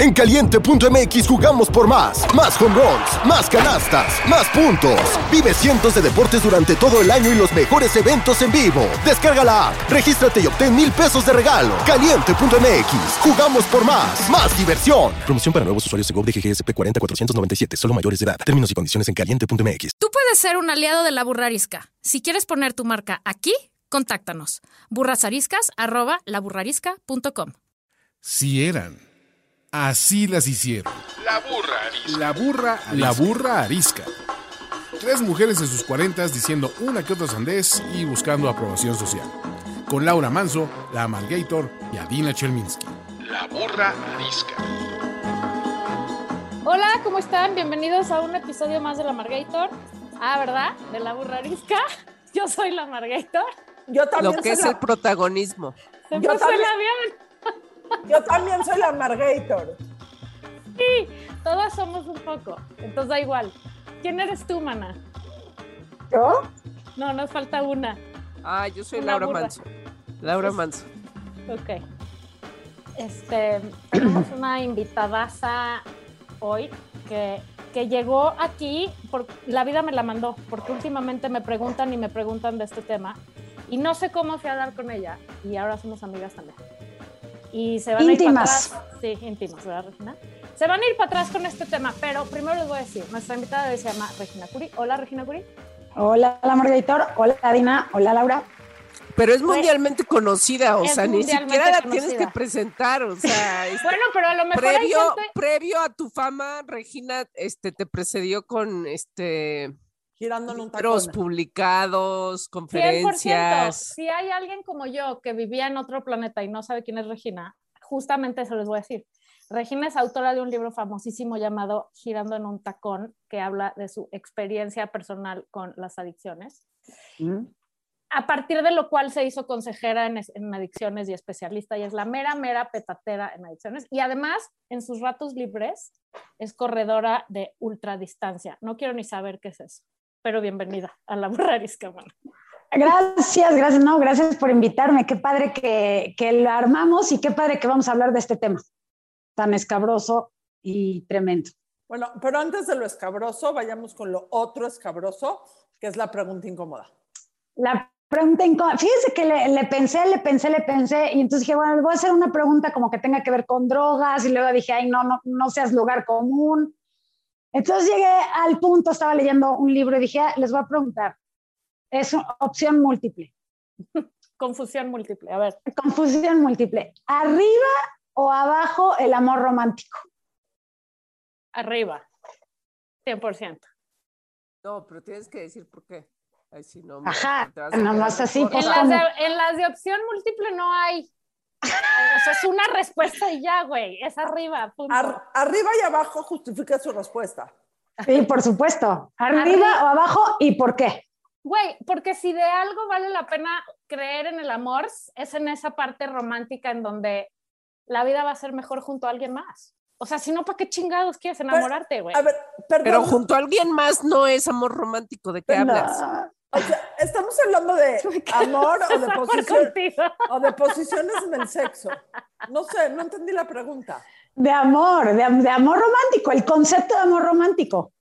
En caliente.mx jugamos por más. Más home runs, más canastas, más puntos. Vive cientos de deportes durante todo el año y los mejores eventos en vivo. Descarga la app, regístrate y obtén mil pesos de regalo. Caliente.mx, jugamos por más. Más diversión. Promoción para nuevos usuarios de GOV de GGSP 40497, solo mayores de edad. Términos y condiciones en caliente.mx. Tú puedes ser un aliado de la burrarisca. Si quieres poner tu marca aquí, contáctanos. burrasariscas arroba laburrarisca.com. Si eran Así las hicieron. La burra arisca. La burra, la burra arisca. Tres mujeres en sus cuarentas diciendo una que otra sandez y buscando aprobación social. Con Laura Manso, la Amalgator y Adina Chelminsky. La burra arisca. Hola, ¿cómo están? Bienvenidos a un episodio más de la Amargator. Ah, ¿verdad? De la burra arisca. Yo soy la Amargator. Yo también Lo que soy es la... el protagonismo. Se Yo puso el también. avión. Yo también soy la Margator. Sí, todas somos un poco. Entonces da igual. ¿Quién eres tú, mana? ¿Yo? No, nos falta una. Ah, yo soy Una Laura burra. Manso. Laura Manso. Ok. Este, tenemos una invitadaza hoy que, que llegó aquí, por, la vida me la mandó, porque últimamente me preguntan y me preguntan de este tema, y no sé cómo fui a hablar con ella, y ahora somos amigas también. Y se van Íntimas. a ir para atrás. Sí, íntimas, ¿verdad, Regina? Se van a ir para atrás con este tema, pero primero les voy a decir, nuestra invitada de hoy se llama Regina Curi. Hola, Regina Curi. Hola, la Margaritor. Hola, Dina. Hola, Laura. Pero es mundialmente conocida, o Es sea, ni siquiera la tienes que presentar, o sea, este, Bueno, pero a lo mejor hay previo, gente... previo a tu fama, Regina, este, te precedió con este Girando en un libros tacón. publicados, 100%. conferencias. Si hay alguien como yo que vivía en otro planeta y no sabe quién es Regina, justamente eso les voy a decir. Regina es autora de un libro famosísimo llamado Girando en un tacón, que habla de su experiencia personal con las adicciones. A partir de lo cual se hizo consejera en, en adicciones y especialista, y es la mera, mera petatera en adicciones. Y además, en sus ratos libres, es corredora de ultradistancia. No quiero ni saber qué es eso, pero bienvenida a la burrarisca, mano. Gracias, gracias. No, gracias por invitarme. Qué padre que, que lo armamos y qué padre que vamos a hablar de este tema tan escabroso y tremendo. Bueno, pero antes de lo escabroso, vayamos con lo otro escabroso, que es la pregunta incómoda. La pregunta incómoda. Fíjese que le, le pensé, le pensé, le pensé, y entonces dije, bueno, voy a hacer una pregunta como que tenga que ver con drogas, y luego dije, ay, no, no, no seas lugar común. Entonces llegué al punto, estaba leyendo un libro y dije, ah, les voy a preguntar. Es una opción múltiple. Confusión múltiple. A ver, Confusión múltiple. ¿Arriba o abajo el amor romántico? arriba. 100%. No, pero tienes que decir por qué. Ay, si no, Ajá, nomás así, pues, En las, en las de opción múltiple no hay. Es una respuesta y ya, güey. Es arriba. Punto. Ar- arriba y abajo justifica su respuesta. Sí, por supuesto. ¿Arriba, Arriba. o abajo y por qué? Güey, porque si de algo vale la pena creer en el amor, es en esa parte romántica en donde la vida va a ser mejor junto a alguien más. O sea, si no, ¿para qué chingados quieres enamorarte, güey? A ver, perdón. Pero junto a alguien más no es amor romántico, ¿de qué hablas? No. o sea, estamos hablando de amor o de, posición, o de posiciones en el sexo. No sé, no entendí la pregunta. De amor, de, de amor romántico, el concepto de amor romántico.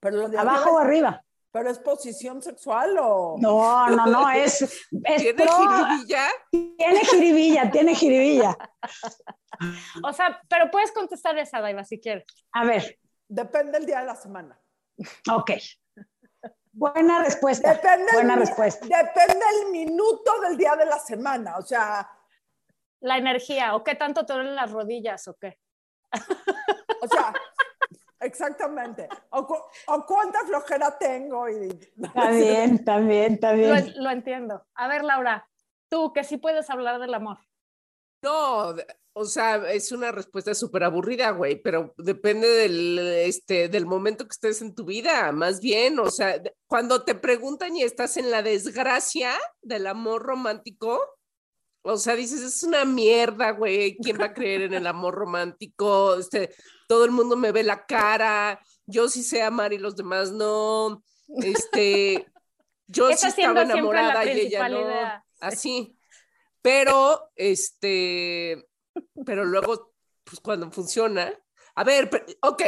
Pero lo de ¿Abajo o arriba? ¿Pero es posición sexual o...? No, no, no, es, es ¿Tiene pro- jiribilla? tiene jiribilla, tiene jiribilla. O sea, pero puedes contestar esa, Daiva, si quieres. A ver, Depende del día de la semana. ok. Buena respuesta. Depende Buena el, respuesta. Depende el minuto del día de la semana. O sea, La energía, o qué tanto te duelen las rodillas, o qué. o sea, exactamente. O, cu- o cuánta flojera tengo. Y, Está bien, está bien, está Lo, bien. lo entiendo. A ver, Laura, tú que sí puedes hablar del amor. No, o sea, es una respuesta súper aburrida, güey, pero depende del, este, del momento que estés en tu vida, más bien, o sea, cuando te preguntan y estás en la desgracia del amor romántico, o sea, dices, es una mierda, güey, ¿quién va a creer en el amor romántico? Este, todo el mundo me ve la cara, yo sí sé amar y los demás no, este, yo sí estaba la enamorada y ella no, idea. así. Pero, este, pero luego, pues cuando funciona, A ver, pero- ok,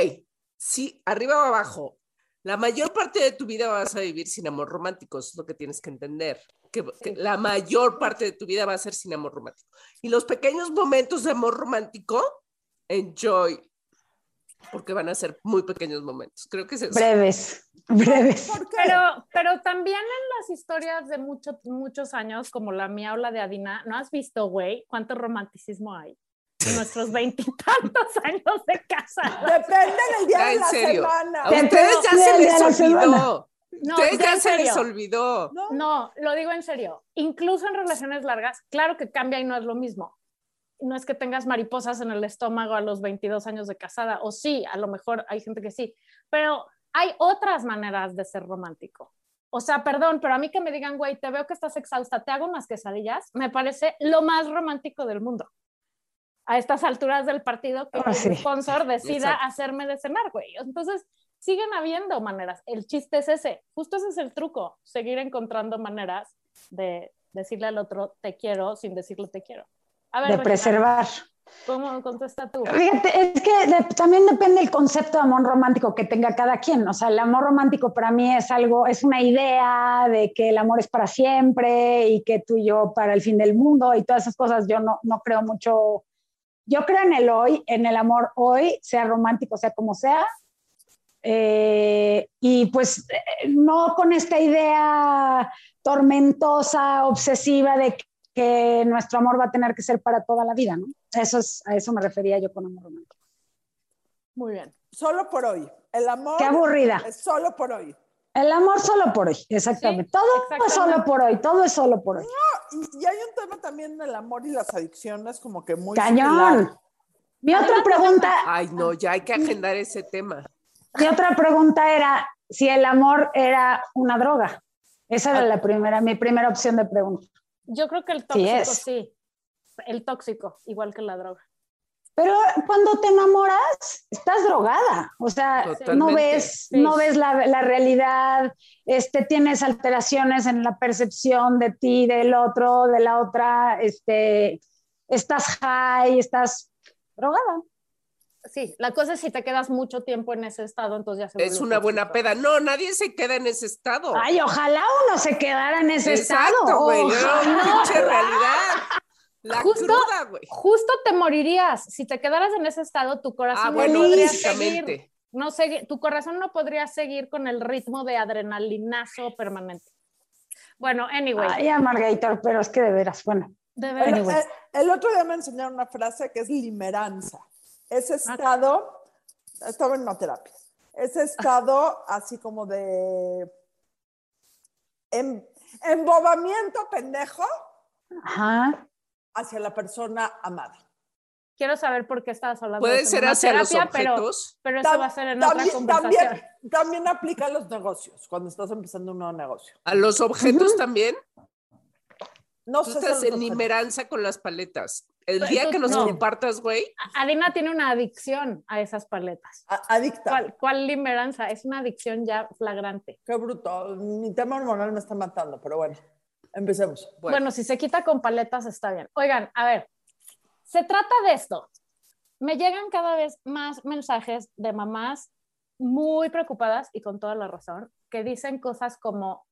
sí, arriba o abajo. La mayor parte de tu vida vas a vivir sin amor romántico, eso es lo que tienes que entender. Que, que la mayor parte de tu vida va a ser sin amor romántico. Y los pequeños momentos de amor romántico, enjoy, porque van a ser muy pequeños momentos. Creo que es eso. Breves, breves. ¿Por qué? Pero, pero también en las historias de muchos muchos años, como la mía o la de Adina, ¿no has visto, güey, cuánto romanticismo hay? En nuestros veintitantos años de casa. Depende del día Ya, de en la serio. semana. A ustedes ya se les olvidó. No, ustedes ya se les olvidó. ¿no? No, lo digo en serio. Incluso en relaciones largas, claro que cambia y no es lo mismo. No es que tengas mariposas en el estómago a los 22 años de casada, o sí, a lo mejor hay gente que sí, pero hay otras maneras de ser romántico. O sea, perdón, pero a mí que me digan, güey, te veo que estás exhausta, te hago unas quesadillas, me parece lo más romántico del mundo. A estas alturas del partido, que Ah, el sí. sponsor decida Exacto. hacerme de cenar, güey. Entonces, siguen habiendo maneras. El chiste es ese, justo ese es el truco, seguir encontrando maneras de decirle al otro te quiero sin decirle te quiero. A ver, De Regina, preservar. ¿cómo contesta tú? Fíjate, es que de- también depende del concepto de amor romántico que tenga cada quien. O sea, el amor romántico para mí es algo, es una idea de que el amor es para siempre y que tú y yo para el fin del mundo y todas esas cosas. Yo no, no creo mucho. Yo creo en el hoy, en el amor hoy, sea romántico, sea como sea. Eh, y pues eh, no con esta idea tormentosa, obsesiva de que nuestro amor va a tener que ser para toda la vida, ¿no? Eso es, a eso me refería yo con amor romántico. Muy bien. Solo por hoy. El amor Qué aburrida. es solo por hoy. El amor solo por hoy, exactamente. Sí, todo es solo por hoy, todo es solo por hoy. Y, y hay un tema también del amor y las adicciones como que muy Cañón. similar. Mi otra pregunta, Ay, no, ya hay que agendar ese tema. mi otra pregunta era si el amor era una droga. Esa era la primera, mi primera opción de pregunta. Yo creo que el tóxico sí. El tóxico, igual que la droga. Pero cuando te enamoras, estás drogada. O sea, no ves, Sí. no ves la, la realidad, este, tienes alteraciones en la percepción de ti, del otro, de la otra, este, estás high, estás drogada. Sí, la cosa es si te quedas mucho tiempo en ese estado, entonces ya se Es una buena peda. No, nadie se queda en ese estado. Ay, ojalá uno se quedara en ese Exacto, estado. güey. No, Ojalá. pinche realidad. La Justo- cruda, güey. Justo te morirías. Si te quedaras en ese estado, tu corazón Ah, no bueno, podría seguir. No segui- tu corazón no podría seguir con el ritmo de adrenalinazo permanente. Bueno, anyway, Ay, Amargator, pero es que de veras, bueno. de El, ver- Anyway. el- el otro día me enseñaron una frase que es limeranza. Ese estado, estaba en una terapia, ese estado así como de em- embobamiento pendejo Ajá. hacia la persona amada. quiero saber por qué estabas hablando de Puede ser hacia los terapia, pero, objetos. pero eso va a ser en otra también, conversación. también, también aplica a los negocios, cuando estás empezando un nuevo negocio. A los objetos también. No Tú sé estás los en objetos. limeranza con las paletas. El Pero día tú- que nos no. compartas, güey, Adina tiene una adicción a esas paletas. A- Adicta. ¿Cuál, cuál limeranza? Es una adicción ya flagrante. Qué bruto. Mi tema hormonal me está matando, pero bueno, empecemos. Bueno. Bueno, si se quita con paletas está bien. Oigan, a ver, se trata de esto. Me llegan cada vez más mensajes de mamás muy preocupadas y con toda la razón, que dicen cosas como,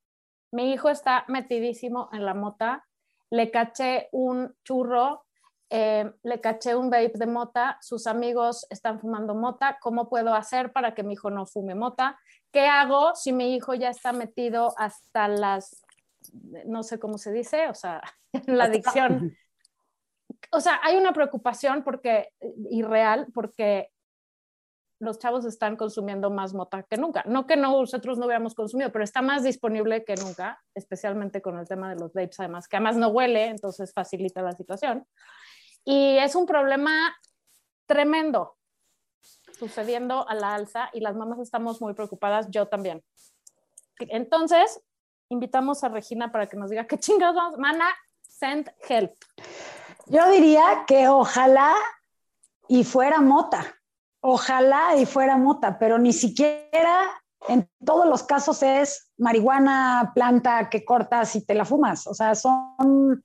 mi hijo está metidísimo en la mota, le caché un churro, eh, le caché un vape de mota, sus amigos están fumando mota, ¿cómo puedo hacer para que mi hijo no fume mota? ¿Qué hago si mi hijo ya está metido hasta las, no sé cómo se dice, o sea, la adicción? O sea, hay una preocupación porque, irreal porque los chavos están consumiendo más mota que nunca. No que nosotros no hubiéramos consumido, pero está más disponible que nunca, especialmente con el tema de los vapes, además, que además no huele, entonces facilita la situación. Y es un problema tremendo sucediendo a la alza y las mamás estamos muy preocupadas, yo también. Entonces, invitamos a Regina para que nos diga qué chingados mana, send help. Yo diría que ojalá y fuera mota, ojalá y fuera mota, pero ni siquiera en todos los casos es marihuana, planta que cortas y te la fumas. O sea, son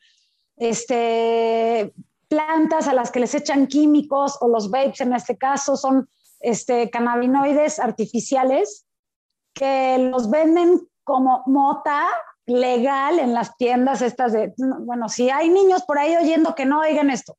este, plantas a las que les echan químicos o los vapes en este caso son este, cannabinoides artificiales que los venden como mota legal en las tiendas estas de, bueno, si hay niños por ahí oyendo que no oigan esto,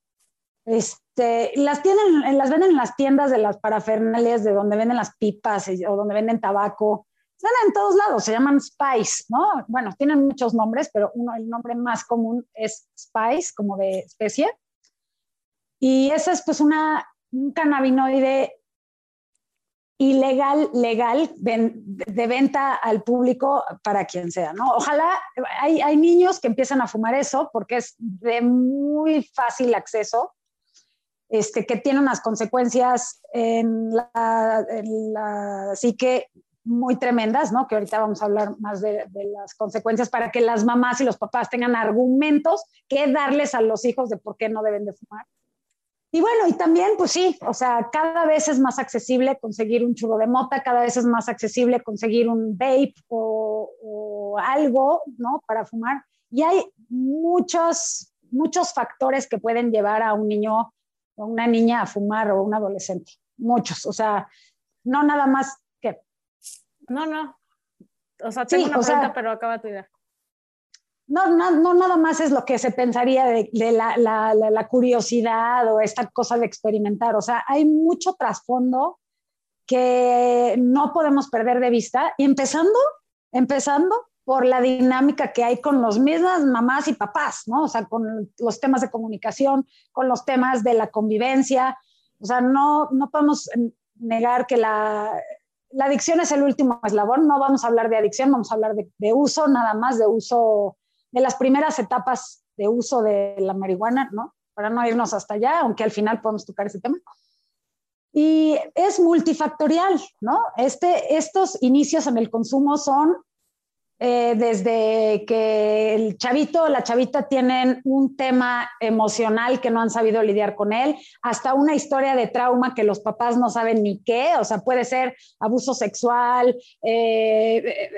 este, las, tienen, las venden en las tiendas de las parafernales, de donde venden las pipas o donde venden tabaco, están en todos lados, se llaman Spice, ¿no? Bueno, tienen muchos nombres, pero uno, el nombre más común es Spice, como de especie. Y ese es pues una, un cannabinoide ilegal, legal, de venta al público para quien sea, ¿no? Ojalá, hay, hay niños que empiezan a fumar eso porque es de muy fácil acceso, este, que tiene unas consecuencias en la, psique muy tremendas, ¿no? Que ahorita vamos a hablar más de, las consecuencias para que las mamás y los papás tengan argumentos que darles a los hijos de por qué no deben de fumar. Y bueno, y también, pues sí, o sea, cada vez es más accesible conseguir un churro de mota, cada vez es más accesible conseguir un vape o, o algo, ¿no? Para fumar. Y hay muchos, muchos factores que pueden llevar a un niño o una niña a fumar o un adolescente. Muchos, o sea, no nada más no, no. O sea, tengo una pregunta, pero acaba tu idea. No, no, no, nada más es lo que se pensaría de, la, curiosidad o esta cosa de experimentar. O sea, hay mucho trasfondo que no podemos perder de vista. Y empezando, empezando por la dinámica que hay con los mismas mamás y papás, ¿no? O sea, con los temas de comunicación, con los temas de la convivencia. O sea, no, no podemos negar que la adicción es el último eslabón, no vamos a hablar de adicción, vamos a hablar de, uso, nada más de uso, de las primeras etapas de uso de la marihuana, ¿no? Para no irnos hasta allá, aunque al final podemos tocar ese tema. Y es multifactorial, ¿no? Este, estos inicios en el consumo son eh, desde que el chavito o la chavita tienen un tema emocional que no han sabido lidiar con él, hasta una historia de trauma que los papás no saben ni qué, o sea, puede ser abuso sexual, eh,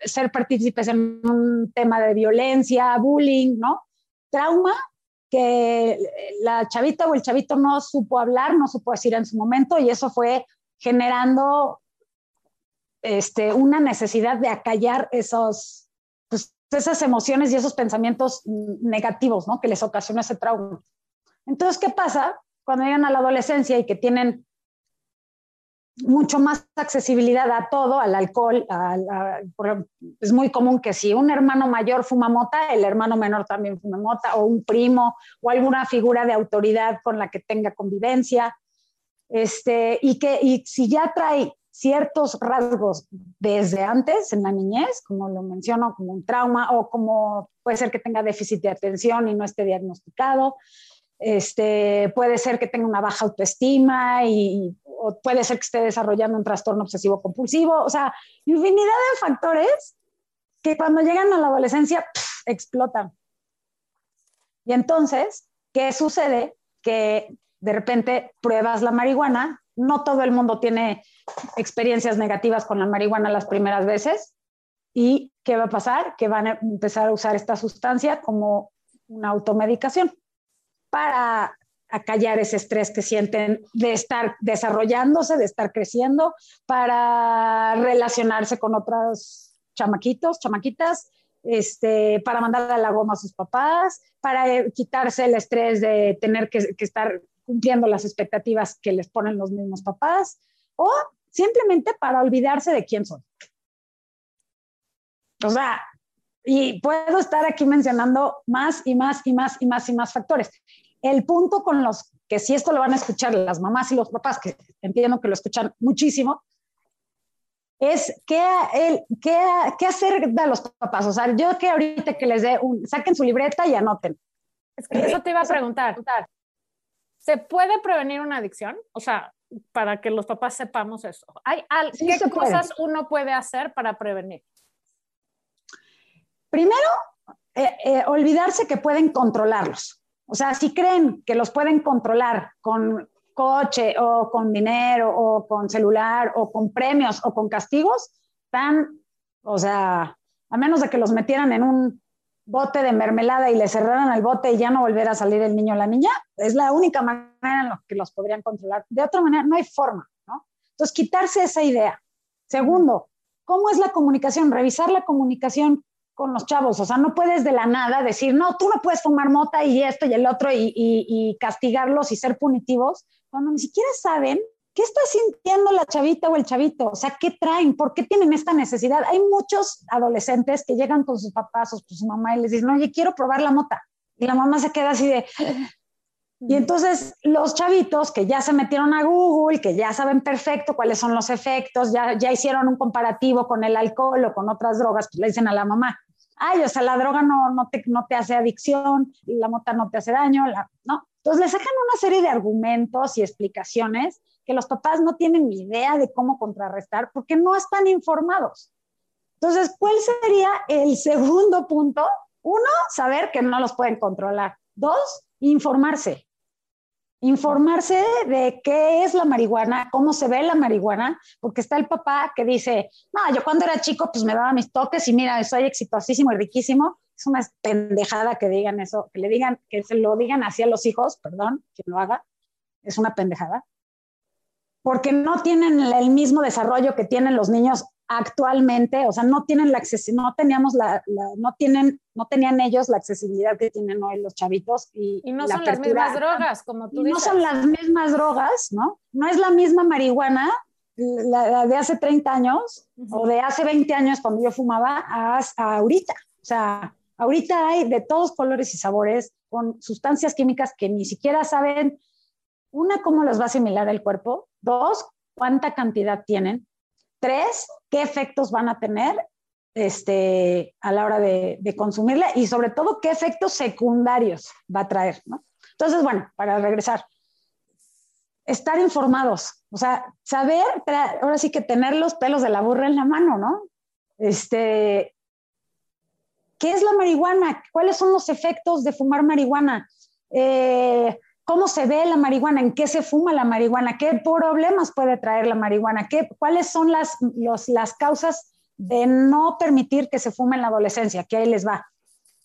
ser partícipes en un tema de violencia, bullying, ¿no? Trauma que la chavita o el chavito no supo hablar, no supo decir en su momento y eso fue generando este, una necesidad de acallar esos, pues, esas emociones y esos pensamientos negativos ¿no? que les ocasionó ese trauma. Entonces, ¿qué pasa cuando llegan a la adolescencia y que tienen mucho más accesibilidad a todo, al alcohol? es muy común que si un hermano mayor fuma mota, el hermano menor también fuma mota, o un primo, o alguna figura de autoridad con la que tenga convivencia. Este, y que y si ya trae ciertos rasgos desde antes, en la niñez, como lo menciono, como un trauma o como puede ser que tenga déficit de atención y no esté diagnosticado. Este, puede ser que tenga una baja autoestima y o puede ser que esté desarrollando un trastorno obsesivo compulsivo, o sea, infinidad de factores que cuando llegan a la adolescencia explotan. Y entonces, ¿qué sucede? Que de repente pruebas la marihuana, no todo el mundo tiene experiencias negativas con la marihuana las primeras veces. ¿Y qué va a pasar? Que van a empezar a usar esta sustancia como una automedicación para acallar ese estrés que sienten de estar desarrollándose, de estar creciendo, para relacionarse con otros chamaquitos, chamaquitas, este, para mandar a la goma a sus papás, para quitarse el estrés de tener que, que estar cumpliendo las expectativas que les ponen los mismos papás, o simplemente para olvidarse de quién son. O sea, y puedo estar aquí mencionando más y más y más y más y más factores. El punto con los que si esto lo van a escuchar las mamás y los papás, que entiendo que lo escuchan muchísimo, es qué, el, qué, qué hacer de los papás. O sea, yo que ahorita que les dé un, saquen su libreta y anoten. Es que eso te iba a preguntar. ¿Se puede prevenir una adicción? O sea, para que los papás sepamos eso. ¿Hay ¿Qué cosas uno puede hacer para prevenir? Primero, eh, eh, olvidarse que pueden controlarlos. O sea, si creen que los pueden controlar con coche o con dinero o con celular o con premios o con castigos, están, o sea, a menos de que los metieran en un bote de mermelada y le cerraran el bote y ya no volviera a salir el niño o la niña, es la única manera en la que los podrían controlar. De otra manera, no hay forma, ¿no? Entonces, quitarse esa idea. Segundo, ¿cómo es la comunicación? Revisar la comunicación con los chavos. O sea, no puedes de la nada decir, no, tú no puedes fumar mota y esto y el otro y, y- y castigarlos y ser punitivos, cuando ni siquiera saben qué está sintiendo la chavita o el chavito. O sea, ¿qué traen? ¿Por qué tienen esta necesidad? Hay muchos adolescentes que llegan con sus papás o su mamá y les dicen, oye, quiero probar la mota. Y la mamá se queda así de... Y entonces los chavitos que ya se metieron a Google, que ya saben perfecto cuáles son los efectos, ya, ya hicieron un comparativo con el alcohol o con otras drogas, pues le dicen a la mamá, ay, o sea, la droga no, no, te, no te hace adicción, la mota no te hace daño, la- ¿no? Entonces le sacan una serie de argumentos y explicaciones que los papás no tienen ni idea de cómo contrarrestar porque no están informados. Entonces, ¿cuál sería el segundo punto? Uno, saber que no los pueden controlar. Dos, informarse. Informarse de qué es la marihuana, cómo se ve la marihuana, porque está el papá que dice, no, yo cuando era chico pues me daba mis toques y mira, soy exitosísimo y riquísimo. Es una pendejada que digan eso, que le digan, que se lo digan así a los hijos, perdón, quien lo haga, es una pendejada. Porque no tienen el mismo desarrollo que tienen los niños actualmente, o sea, no tienen la no teníamos la, la- no tienen, no tenían ellos la accesibilidad que tienen hoy los chavitos y, Y no la son las apertura. mismas drogas, como tú Y no dices. son las mismas drogas, ¿no? No es la misma marihuana la, la de hace 30 años o de hace 20 años cuando yo fumaba a, a ahorita. O sea, ahorita hay de todos colores y sabores con sustancias químicas que ni siquiera saben, una, cómo los va a asimilar el cuerpo, dos, cuánta cantidad tienen, tres, qué efectos van a tener este, a la hora de, consumirla y sobre todo qué efectos secundarios va a traer, ¿no? Entonces, bueno, para regresar, estar informados, o sea, saber, ahora sí que tener los pelos de la burra en la mano, ¿no? Este, ¿qué es la marihuana? ¿Cuáles son los efectos de fumar marihuana? Eh, ¿Cómo se ve la marihuana? ¿En qué se fuma la marihuana? ¿Qué problemas puede traer la marihuana? ¿Qué, ¿Cuáles son las, los- las causas de no permitir que se fume en la adolescencia? Que ahí les va.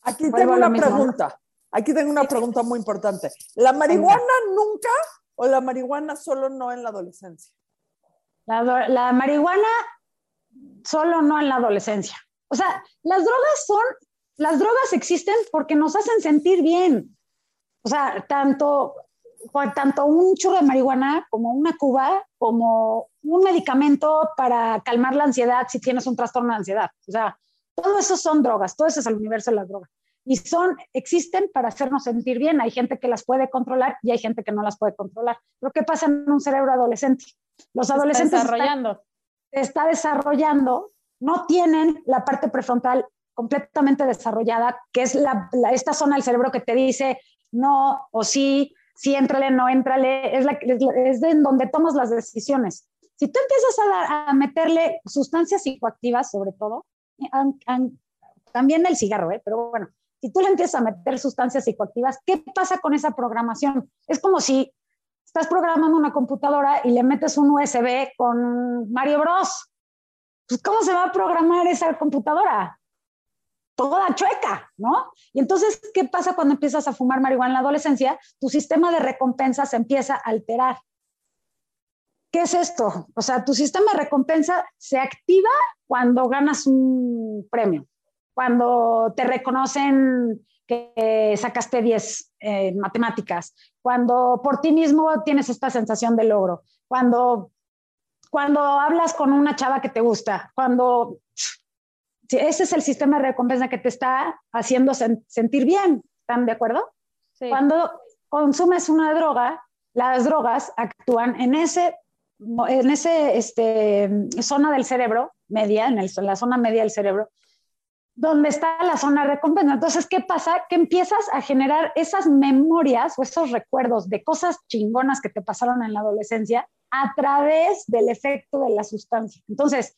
Aquí Vuelvo tengo una mismo, pregunta. Aquí tengo una pregunta muy importante. ¿La marihuana nunca o la marihuana solo no en la adolescencia? La, la marihuana solo no en la adolescencia. O sea, las drogas son, las drogas existen porque nos hacen sentir bien. O sea, tanto, tanto un churro de marihuana como una cuba, como un medicamento para calmar la ansiedad si tienes un trastorno de ansiedad. O sea, todo eso son drogas, todo eso es el universo de las drogas. Y son, existen para hacernos sentir bien. Hay gente que las puede controlar y hay gente que no las puede controlar. Pero ¿qué pasa en un cerebro adolescente? Los Se está adolescentes están- desarrollando. se está desarrollando, no tienen la parte prefrontal completamente desarrollada, que es la, la- esta zona del cerebro que te dice no o sí, sí, éntrale, no éntrale, es, la, es, la- es en donde tomas las decisiones. Si tú empiezas a, meterle sustancias psicoactivas, sobre todo, an- también el cigarro, ¿eh? pero bueno, si tú le empiezas a meter sustancias psicoactivas, ¿qué pasa con esa programación? Es como si estás programando una computadora y le metes un USB con Mario Bros. Pues, ¿cómo se va a programar esa computadora? Toda chueca, ¿no? Y entonces, ¿qué pasa cuando empiezas a fumar marihuana en la adolescencia? Tu sistema de recompensa se empieza a alterar. ¿Qué es esto? O sea, tu sistema de recompensa se activa cuando ganas un premio, cuando te reconocen que sacaste 10 en matemáticas, cuando por ti mismo tienes esta sensación de logro, cuando, cuando hablas con una chava que te gusta, cuando ese es el sistema de recompensa que te está haciendo sen- sentir bien. ¿Están de acuerdo? Sí. Cuando consumes una droga, las drogas actúan en ese, en ese este, zona del cerebro, media, en, el- en la zona media del cerebro, donde está la zona de recompensa. Entonces, ¿qué pasa? Que empiezas a generar esas memorias o esos recuerdos de cosas chingonas que te pasaron en la adolescencia a través del efecto de la sustancia. Entonces,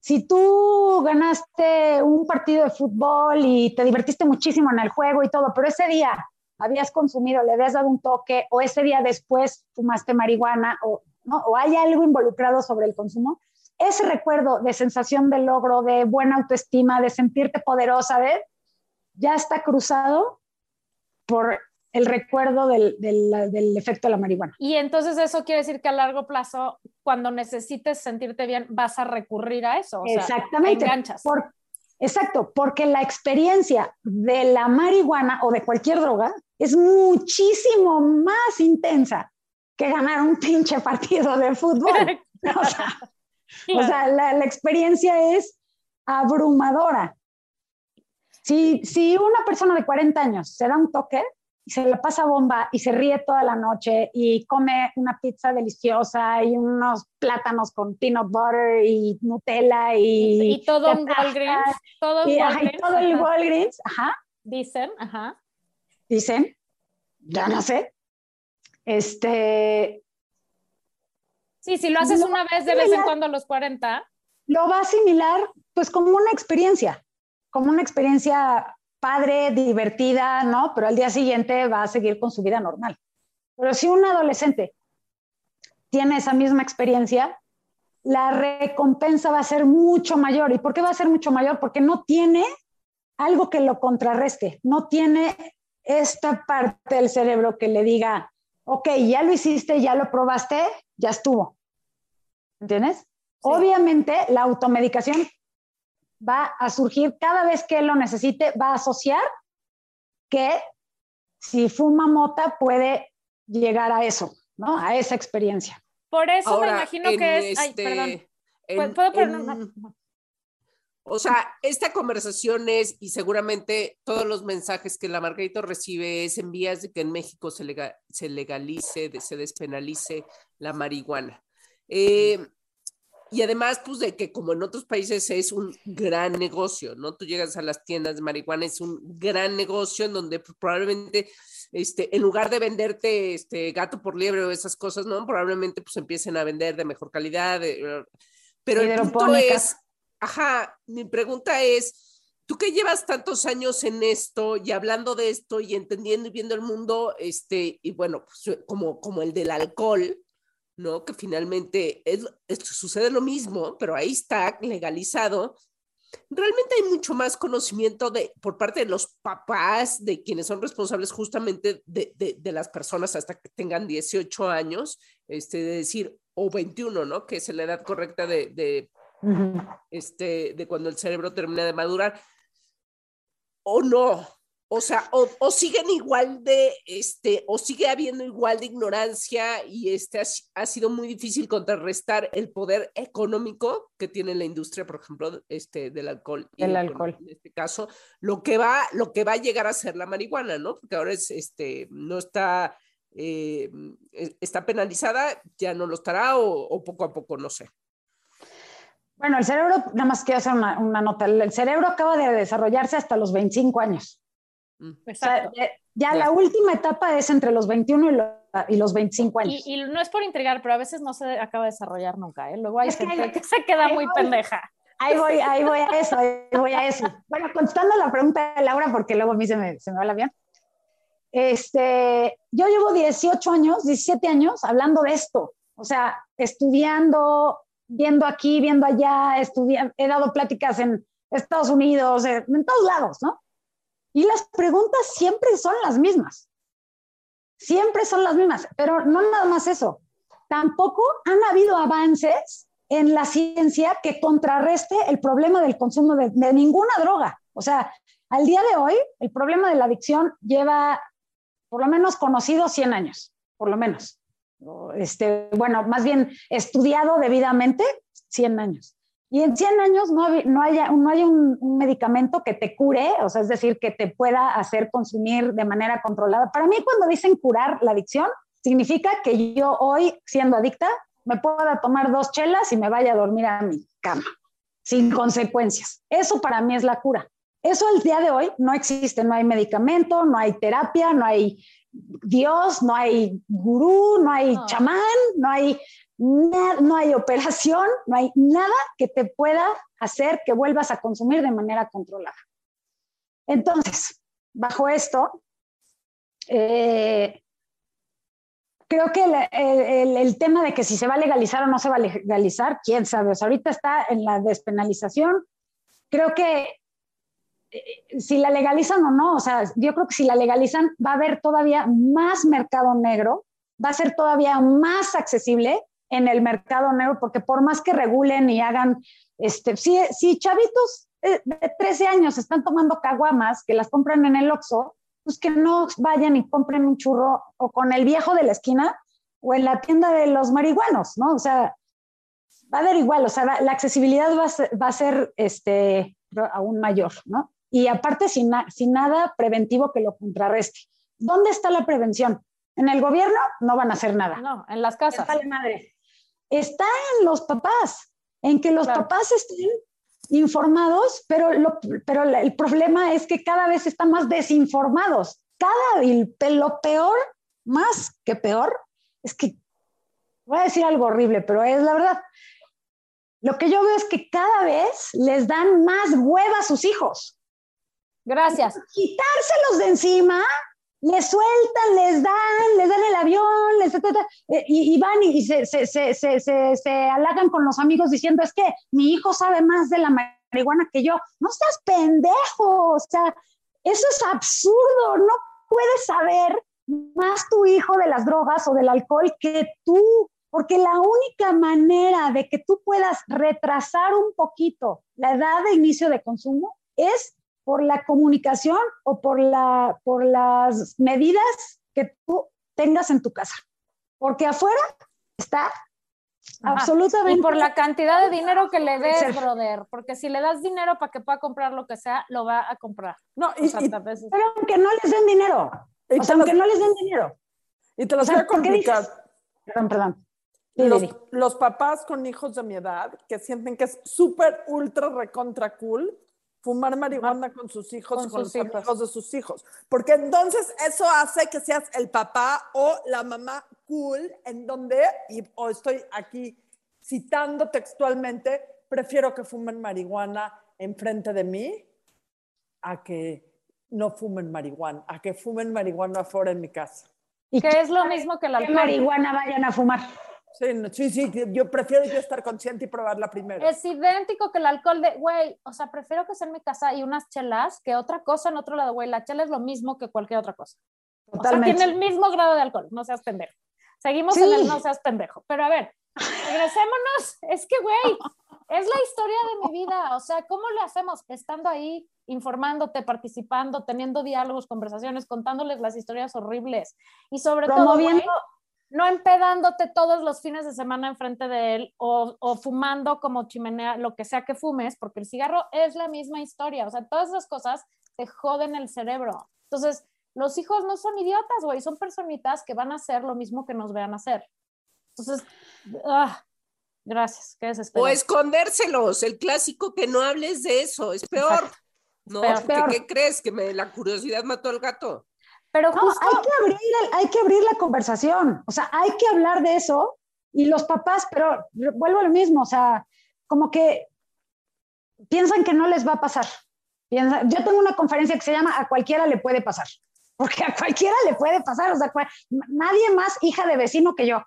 si tú ganaste un partido de fútbol y te divertiste muchísimo en el juego y todo, pero ese día habías consumido, le habías dado un toque, o ese día después fumaste marihuana, o, ¿no? o hay algo involucrado sobre el consumo, ese recuerdo de sensación de logro, de buena autoestima, de sentirte poderosa, de, ya está cruzado por el recuerdo del, del- del efecto de la marihuana. Y entonces eso quiere decir que a largo plazo, cuando necesites sentirte bien, vas a recurrir a eso. O sea, Exactamente. enganchas. Por- exacto, porque la experiencia de la marihuana o de cualquier droga es muchísimo más intensa que ganar un pinche partido de fútbol. O sea, o sea, la, la experiencia es abrumadora. Si, si una persona de 40 años se da un toque y se la pasa bomba y se ríe toda la noche y come una pizza deliciosa y unos plátanos con peanut butter y Nutella y, y todo en te Walgreens, todo en y, ajá, y Walgreens, todo el Walgreens, ajá, dicen, ajá. dicen, ya no sé. Este, Sí, si lo haces una vez de vez en cuando a los 40, lo va a asimilar pues como una experiencia, como una experiencia padre, divertida, ¿no? Pero al día siguiente va a seguir con su vida normal. Pero si un adolescente tiene esa misma experiencia, la recompensa va a ser mucho mayor. ¿Y por qué va a ser mucho mayor? Porque no tiene algo que lo contrarreste, no tiene esta parte del cerebro que le diga, ok, ya lo hiciste, ya lo probaste, ya estuvo. ¿Entiendes? Obviamente la automedicación va a surgir cada vez que él lo necesite, va a asociar que si fuma mota puede llegar a eso, ¿no? A esa experiencia. por eso me imagino que es. Ay, este, perdón. en- ¿Puedo- ¿Puedo poner en- una- O sea, esta conversación es, y seguramente todos los mensajes que la Margarita recibe es en vías de que en México se, lega- se legalice, de- se despenalice la marihuana. Eh, y además, pues de que como en otros países es un gran negocio, ¿no? Tú llegas a las tiendas de marihuana, es un gran negocio en donde pues, probablemente, este, en lugar de venderte este, gato por liebre o esas cosas, ¿no? Probablemente pues empiecen a vender de mejor calidad. de- pero el punto es, ajá, mi pregunta es, tú que llevas tantos años en esto y hablando de esto y entendiendo y viendo el mundo, este, y bueno, pues, como, como el del alcohol, ¿no? Que finalmente es, es- sucede lo mismo, pero ahí está legalizado. Realmente hay mucho más conocimiento de, por parte de los papás, de quienes son responsables justamente de, de, de las personas hasta que tengan 18 años, este, de decir, o 21, ¿no? Que es la edad correcta de, este, de cuando el cerebro termina de madurar, o no. O sea, o, o siguen igual de, este, o sigue habiendo igual de ignorancia y este ha, si- ha sido muy difícil contrarrestar el poder económico que tiene la industria, por ejemplo, este, del alcohol. bueno, alcohol. en este caso, lo que va, lo que va a llegar a ser la marihuana, ¿no? Porque ahora es, este, no está, eh, está penalizada, ya no lo estará o, o poco a poco, no sé. Bueno, el cerebro, nada más quiero hacer una, una nota, el el cerebro acaba de desarrollarse hasta los 25 años. O sea, Exacto. ya, la última etapa es entre los 21 y, lo- y los 25 años. Y, y no es por intrigar, pero a veces no se acaba de desarrollar nunca, ¿eh? Luego hay Es que gente hay- que se queda muy pendeja. Ahí voy, ahí voy a eso, ahí voy a eso. Bueno, contestando la pregunta de Laura, porque luego a mí se me, se me va el avión. Este, yo llevo 18 años, 17 años hablando de esto. O sea, estudiando, viendo aquí, viendo allá, estudiando, he dado pláticas en Estados Unidos, en, en todos lados, ¿no? Y las preguntas siempre son las mismas. Siempre son las mismas, pero no nada más eso. Tampoco han habido avances en la ciencia que contrarreste el problema del consumo de, ninguna droga. O sea, al día de hoy, el problema de la adicción lleva, por lo menos, conocido 100 años, por lo menos. Este, bueno, más bien estudiado debidamente 100 años. Y en 100 años no, hay- no haya, no hay un, un medicamento que te cure, o sea, es decir, que te pueda hacer consumir de manera controlada. Para mí, cuando dicen curar la adicción, significa que yo hoy, siendo adicta, me pueda tomar dos chelas y me vaya a dormir a mi cama, sin consecuencias. Eso para mí es la cura. Eso al día de hoy no existe, no hay medicamento, no hay terapia, no hay Dios, no hay gurú, no hay No. chamán, no hay, no hay operación, no hay nada que te pueda hacer que vuelvas a consumir de manera controlada. Entonces, bajo esto, eh, creo que el, tema de que si se va a legalizar o no se va a legalizar, quién sabe. O sea, ahorita está en la despenalización. Creo que eh, si la legalizan o no, o sea, yo creo que si la legalizan va a haber todavía más mercado negro, va a ser todavía más accesible en el mercado negro, porque por más que regulen y hagan, este, si, si chavitos eh, de 13 años están tomando caguamas que las compran en el Oxxo, pues que no vayan y compren un churro o con el viejo de la esquina o en la tienda de los marihuanos, ¿no? O sea, va a dar igual, o sea, la accesibilidad va a ser, va a ser este, aún mayor, ¿no? Y aparte, sin, sin nada preventivo que lo contrarreste. ¿Dónde está la prevención? En el gobierno no van a hacer nada. No, en las casas. Está, madre. Está en los papás, en que los papás estén informados, pero, lo, pero el problema es que cada vez están más desinformados. Cada, y lo peor, más que peor, es que, voy a decir algo horrible, pero es la verdad. Lo que yo veo es que cada vez les dan más hueva a sus hijos. Gracias. Quitárselos de encima, les sueltan, les dan, les dan el avión, les, eh, y, y van y se, se, se, se, halagan con los amigos diciendo, es que mi hijo sabe más de la marihuana que yo. No seas pendejo, o sea, eso es absurdo, no puedes saber más tu hijo de las drogas o del alcohol que tú, porque la única manera de que tú puedas retrasar un poquito la edad de inicio de consumo es por la comunicación o por, la, por las medidas que tú tengas en tu casa. Porque afuera está absolutamente... Y por la cantidad de dinero que le des, brother. Porque si le das dinero para que pueda comprar lo que sea, lo va a comprar. No, y, pero aunque no les den dinero. O sea, aunque no les den dinero. Y te lo voy a complicar. Perdón, perdón. Los, los, papás con hijos de mi edad que sienten que es súper, ultra, recontra cool fumar marihuana con sus hijos, con, los hijos de sus hijos. Porque entonces eso hace que seas el papá o la mamá cool, en donde, y, o estoy aquí citando textualmente, prefiero que fumen marihuana enfrente de mí a que no fumen marihuana, a que fumen marihuana afuera en mi casa. Y que es lo mismo que la marihuana vayan a fumar. Sí, sí, yo prefiero yo estar consciente y probarla primero. Es idéntico que el alcohol de, güey, o sea, prefiero que sea en mi casa y unas chelas que otra cosa en otro lado, güey, la chela es lo mismo que cualquier otra cosa. Totalmente. O sea, tiene el mismo grado de alcohol, no seas pendejo. Seguimos en el no seas pendejo. Pero a ver, regresémonos, es que, güey, es la historia de mi vida, o sea, ¿cómo le hacemos? Estando ahí, informándote, participando, teniendo diálogos, conversaciones, contándoles las historias horribles y sobre todo, no empedándote todos los fines de semana enfrente de él o, o, fumando como chimenea, lo que sea que fumes, porque el cigarro es la misma historia. O sea, todas esas cosas te joden el cerebro. Entonces, los hijos no son idiotas, güey, son personitas que van a hacer lo mismo que nos vean hacer. Entonces, ah, gracias, qué O escondérselos, el clásico que no hables de eso, es peor. ¿No? ¿Qué crees? ¿Que me, la curiosidad mató al gato? Pero hay, que abrir, hay que abrir la conversación, o sea, hay que hablar de eso y los papás, pero vuelvo a lo mismo, o sea, como que piensan que no les va a pasar. yo tengo una conferencia que se llama A cualquiera le puede pasar, porque a cualquiera le puede pasar, o sea, nadie más hija de vecino que yo.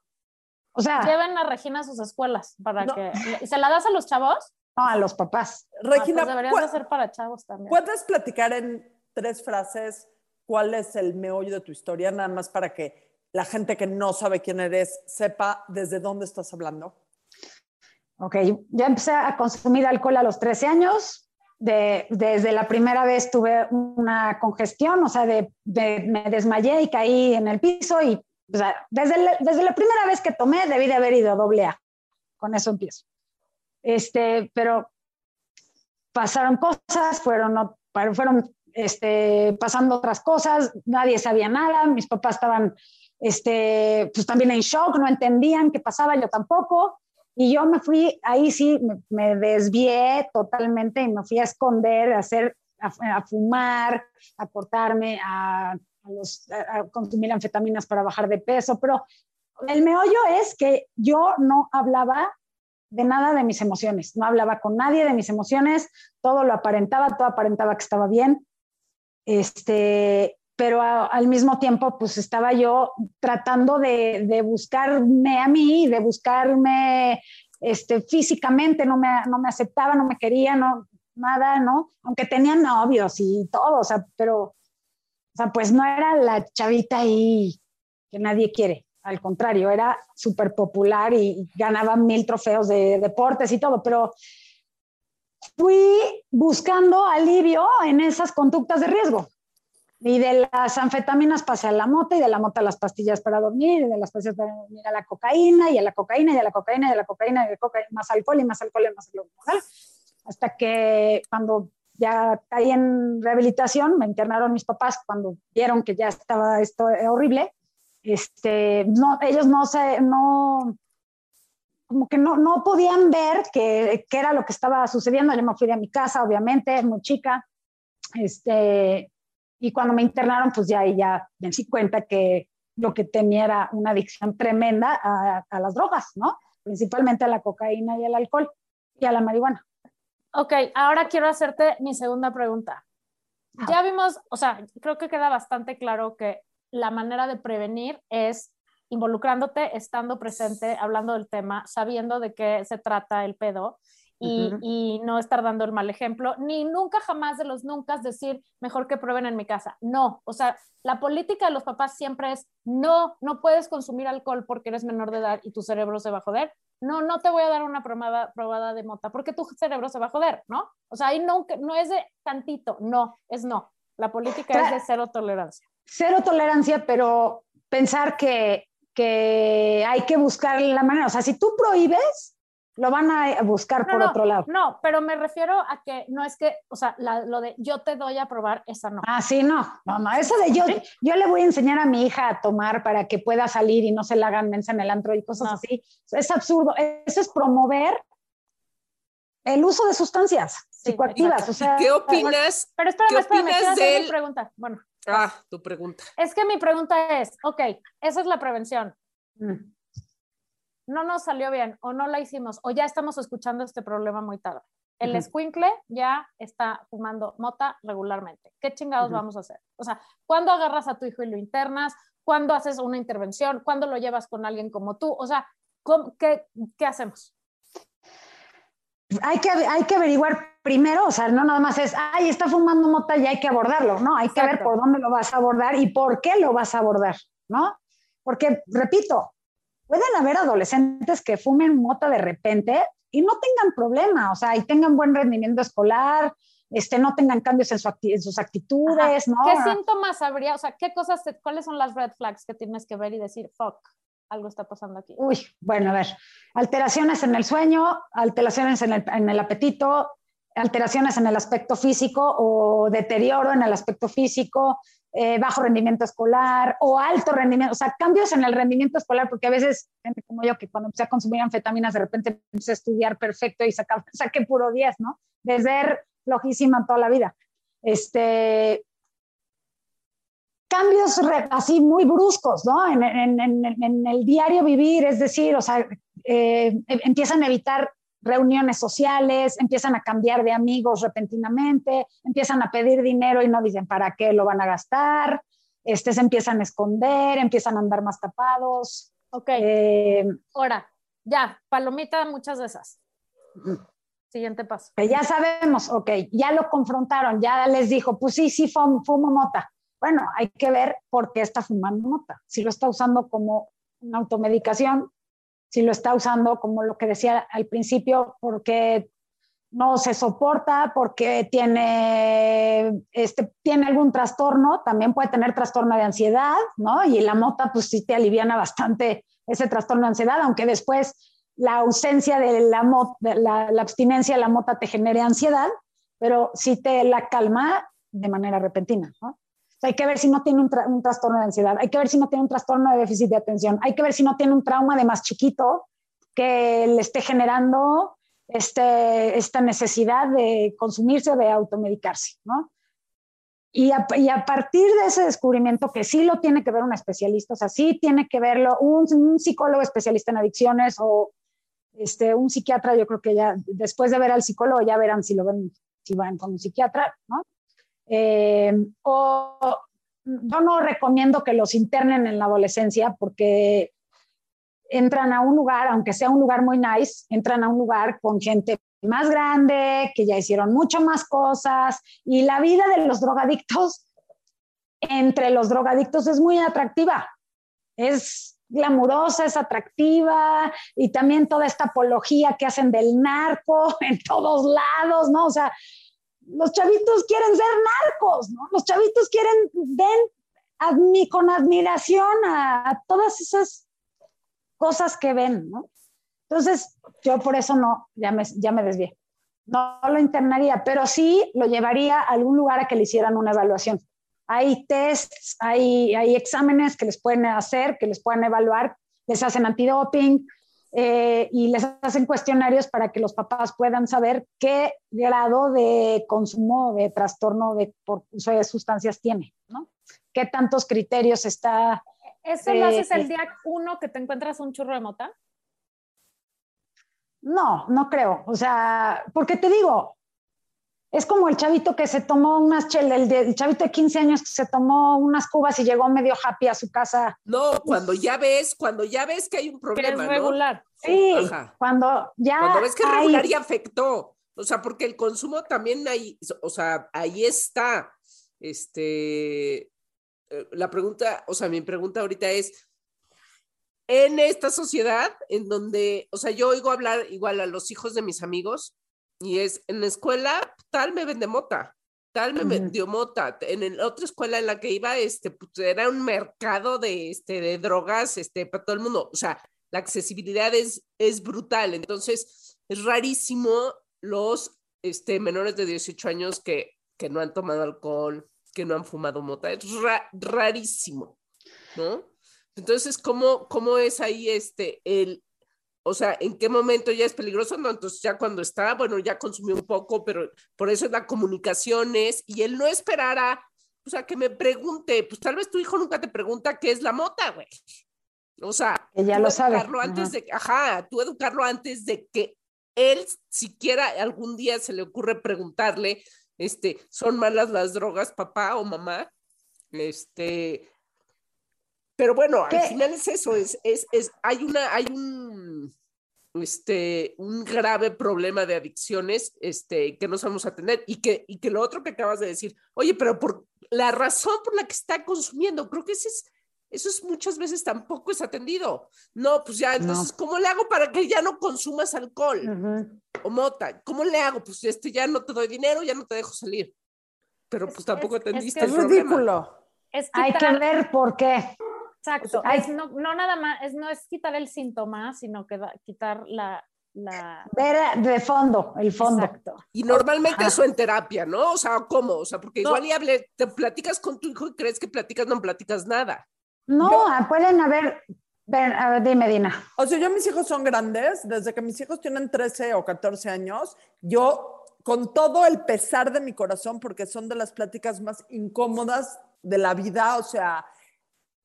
O sea, lleven a Regina a sus escuelas para que ¿y se la das a los chavos? No, a los papás. Regina, ah, pues ser para chavos también. ¿Puedes platicar en tres frases cuál es el meollo de tu historia, nada más para que la gente que no sabe quién eres sepa desde dónde estás hablando. Ok, ya empecé a consumir alcohol a los 13 años. De, desde la primera vez tuve una congestión, o sea, de, me desmayé y caí en el piso y o sea, desde, desde la primera vez que tomé debí de haber ido a doble A. Con eso empiezo. Este, pero pasaron cosas, fueron, fueron este, pasando otras cosas, nadie sabía nada, mis papás estaban este, pues también en shock, no entendían qué pasaba, yo tampoco. Y yo me fui, ahí sí, me, desvié totalmente y me fui a esconder, a, hacer, a, fumar, a cortarme, a, a, consumir anfetaminas para bajar de peso. Pero el meollo es que yo no hablaba de nada de mis emociones, no hablaba con nadie de mis emociones, todo lo aparentaba, todo aparentaba que estaba bien. Este, pero al mismo tiempo, pues estaba yo tratando de, buscarme a mí, de buscarme este, físicamente, no me, no me aceptaba, no me quería, no, nada, ¿no? Aunque tenían novios y todo, o sea, pero, o sea, pues no era la chavita ahí que nadie quiere. Al contrario, era súper popular y ganaba mil trofeos de deportes y todo, pero fui buscando alivio en esas conductas de riesgo. Y de las anfetaminas pasé a la mota y de la mota a las pastillas para dormir y de las pastillas para dormir a la cocaína y a la cocaína y a la cocaína y a la cocaína y de cocaína, más alcohol y más alcohol y más alcohol. Hasta que cuando ya caí en rehabilitación, me internaron mis papás cuando vieron que ya estaba esto horrible. Este, no, ellos no se, no, como que no, no podían ver qué era lo que estaba sucediendo. Yo me fui de mi casa, obviamente, muy chica. Este, y cuando me internaron, pues ya, ya me di cuenta que lo que tenía era una adicción tremenda a, a, las drogas, ¿no? Principalmente a la cocaína y al alcohol y a la marihuana. Ok, ahora quiero hacerte mi segunda pregunta. Ya vimos, o sea, creo que queda bastante claro que la manera de prevenir es involucrándote, estando presente, hablando del tema, sabiendo de qué se trata el pedo y, no estar dando el mal ejemplo, ni nunca jamás de los nunca decir mejor que prueben en mi casa. No, o sea, la política de los papás siempre es no, no puedes consumir alcohol porque eres menor de edad y tu cerebro se va a joder. No, no te voy a dar una probada, probada de mota porque tu cerebro se va a joder, ¿no? O sea, ahí no, no es de tantito, no, es no. La política es de cero tolerancia. Cero tolerancia, pero pensar que, que hay que buscar la manera. O sea, si tú prohíbes, lo van a buscar por otro lado. No, pero me refiero a que no es que, o sea, lo de yo te doy a probar, esa no. Ah, sí, no, no, no, eso de yo, yo le voy a enseñar a mi hija a tomar para que pueda salir y no se la hagan mensa en el antro y cosas así. Es absurdo. Eso es promover el uso de sustancias psicoactivas. O sea, ¿Qué opinas? Pero espérame, espérame, espérame, mi pregunta. Bueno. Ah, tu pregunta. Es que mi pregunta es, ok, esa es la prevención. Mm no nos salió bien o no la hicimos o ya estamos escuchando este problema muy tarde. El uh ya está fumando mota regularmente. ¿Qué chingados vamos a hacer? O sea, ¿cuándo agarras a tu hijo y lo internas? ¿Cuándo haces una intervención? ¿Cuándo lo llevas con alguien como tú? O sea, qué, qué, hacemos? Hay que, hay que averiguar primero, o sea, no nada más es, ay, está fumando mota y hay que abordarlo, ¿no? Hay que ver por dónde lo vas a abordar y por qué lo vas a abordar, ¿no? Porque, repito, pueden haber adolescentes que fumen mota de repente y no tengan problema, o sea, y tengan buen rendimiento escolar, este, no tengan cambios en, sus actitudes, ¿no? ¿Qué síntomas habría? O sea, ¿qué cosas, cuáles son las red flags que tienes que ver y decir, fuck, algo está pasando aquí? Uy, bueno, a ver, alteraciones en el sueño, alteraciones en el, en el apetito, alteraciones en el aspecto físico o deterioro en el aspecto físico, eh, bajo rendimiento escolar o alto rendimiento, o sea, cambios en el rendimiento escolar, porque a veces, gente como yo, que cuando empecé a consumir anfetaminas, de repente empecé a estudiar perfecto y saqué puro 10, ¿no? De ser flojísima toda la vida. Este, cambios así muy bruscos, ¿no? En, el diario vivir, es decir, o sea, eh, empiezan a evitar reuniones sociales, empiezan a cambiar de amigos repentinamente, empiezan a pedir dinero y no dicen para qué lo van a gastar, este, se empiezan a esconder, empiezan a andar más tapados. Ok. Eh, Ahora, ya, palomita, muchas de esas. Siguiente paso. ya sabemos, ok, ya lo confrontaron, ya les dijo, pues sí, sí, fumo, fumo mota. Bueno, hay que ver por qué está fumando mota. Si lo está usando como una automedicación, si lo está usando, como lo que decía al principio, porque no se soporta, porque tiene, este, tiene algún trastorno, también puede tener trastorno de ansiedad, ¿no? Y la mota, pues sí te aliviana bastante ese trastorno de ansiedad, aunque después la ausencia de la, la, la abstinencia de la mota te genere ansiedad, pero sí te la calma de manera repentina, ¿no? Hay que ver si no tiene un, trastorno de ansiedad, hay que ver si no tiene un trastorno de déficit de atención, hay que ver si no tiene un trauma de más chiquito que le esté generando este, esta necesidad de consumirse o de automedicarse, ¿no? Y a, partir de ese descubrimiento, que sí lo tiene que ver un especialista, o sea, sí tiene que verlo un, psicólogo especialista en adicciones o este, un psiquiatra, yo creo que ya después de ver al psicólogo ya verán si lo ven, si van con un psiquiatra, ¿no? Eh, o yo no recomiendo que los internen en la adolescencia porque entran a un lugar, aunque sea un lugar muy nice, entran a un lugar con gente más grande, que ya hicieron mucho más cosas, y la vida de los drogadictos, entre los drogadictos, es muy atractiva. Es glamurosa, es atractiva, y también toda esta apología que hacen del narco en todos lados, ¿no? O sea, los chavitos quieren ser narcos, ¿no? Los chavitos quieren, ven con admiración a, todas esas cosas que ven, ¿no? Entonces, yo por eso no, ya me, ya me desvié. No lo internaría, pero sí lo llevaría a algún lugar a que le hicieran una evaluación. Hay tests, hay, hay exámenes que les pueden hacer, que les pueden evaluar, les hacen antidoping, eh, y les hacen cuestionarios para que los papás puedan saber qué grado de consumo de trastorno de, por uso de sustancias tiene, ¿no? ¿Qué tantos criterios está? ¿Eso lo haces el día uno que te encuentras un churro de mota? No, no creo. O sea, porque te digo, es como el chavito que se tomó unas chelas, el, chavito de 15 años que se tomó unas cubas y llegó medio happy a su casa. No, cuando ya ves, cuando ya ves que hay un problema. Es regular. Sí, cuando ya. Cuando ves que es regular y afectó. O sea, porque el consumo también hay, o sea, ahí está. Este, eh, la pregunta, o sea, mi pregunta ahorita es, en esta sociedad en donde, o sea, yo oigo hablar igual a los hijos de mis amigos y es en la escuela, tal me vende mota, tal me vendió mota. En la otra escuela en la que iba, este, pues, era un mercado de, este, de drogas este, para todo el mundo. O sea, la accesibilidad es, es brutal. Entonces, es rarísimo los este, menores de 18 años que, que no han tomado alcohol, que no han fumado mota. Es rarísimo, ¿no? Entonces, ¿cómo, ¿cómo es ahí este, el, o sea, ¿en qué momento ya es peligroso? No, entonces ya cuando está, bueno, ya consumió un poco, pero por eso es la comunicación es, y él no esperara, o sea, que me pregunte, pues tal vez tu hijo nunca te pregunta qué es la mota, güey. O sea, ya lo sabe. Antes de, ajá, tú educarlo antes de que él siquiera algún día se le ocurre preguntarle, este, ¿son malas las drogas, papá o mamá? Este, pero bueno, al final es eso, es, es, es, hay una, hay un, este, un grave problema de adicciones este, que no sabemos atender y que, y que lo otro que acabas de decir, oye, pero por la razón por la que está consumiendo, creo que ese es, eso es muchas veces tampoco es atendido. No, pues ya, entonces, ¿cómo le hago para que ya no consumas alcohol o mota? ¿Cómo le hago? Pues este, ya no te doy dinero, ya no te dejo salir. Pero pues tampoco atendiste es, es ridículo. Hay que ver por qué. Exacto. no, no, nada más, es, no es quitar el síntoma, sino que quitar la, la... Ver de fondo, el fondo. Exacto. Y normalmente eso en terapia, ¿no? O sea, ¿cómo? O sea, porque igual y hable, te platicas con tu hijo y crees que platicas, no platicas nada. No, ah, pueden haber, ver, a ver, dime, Dina. O sea, yo mis hijos son grandes, desde que mis hijos tienen 13 o 14 años, yo con todo el pesar de mi corazón, porque son de las pláticas más incómodas de la vida, o sea,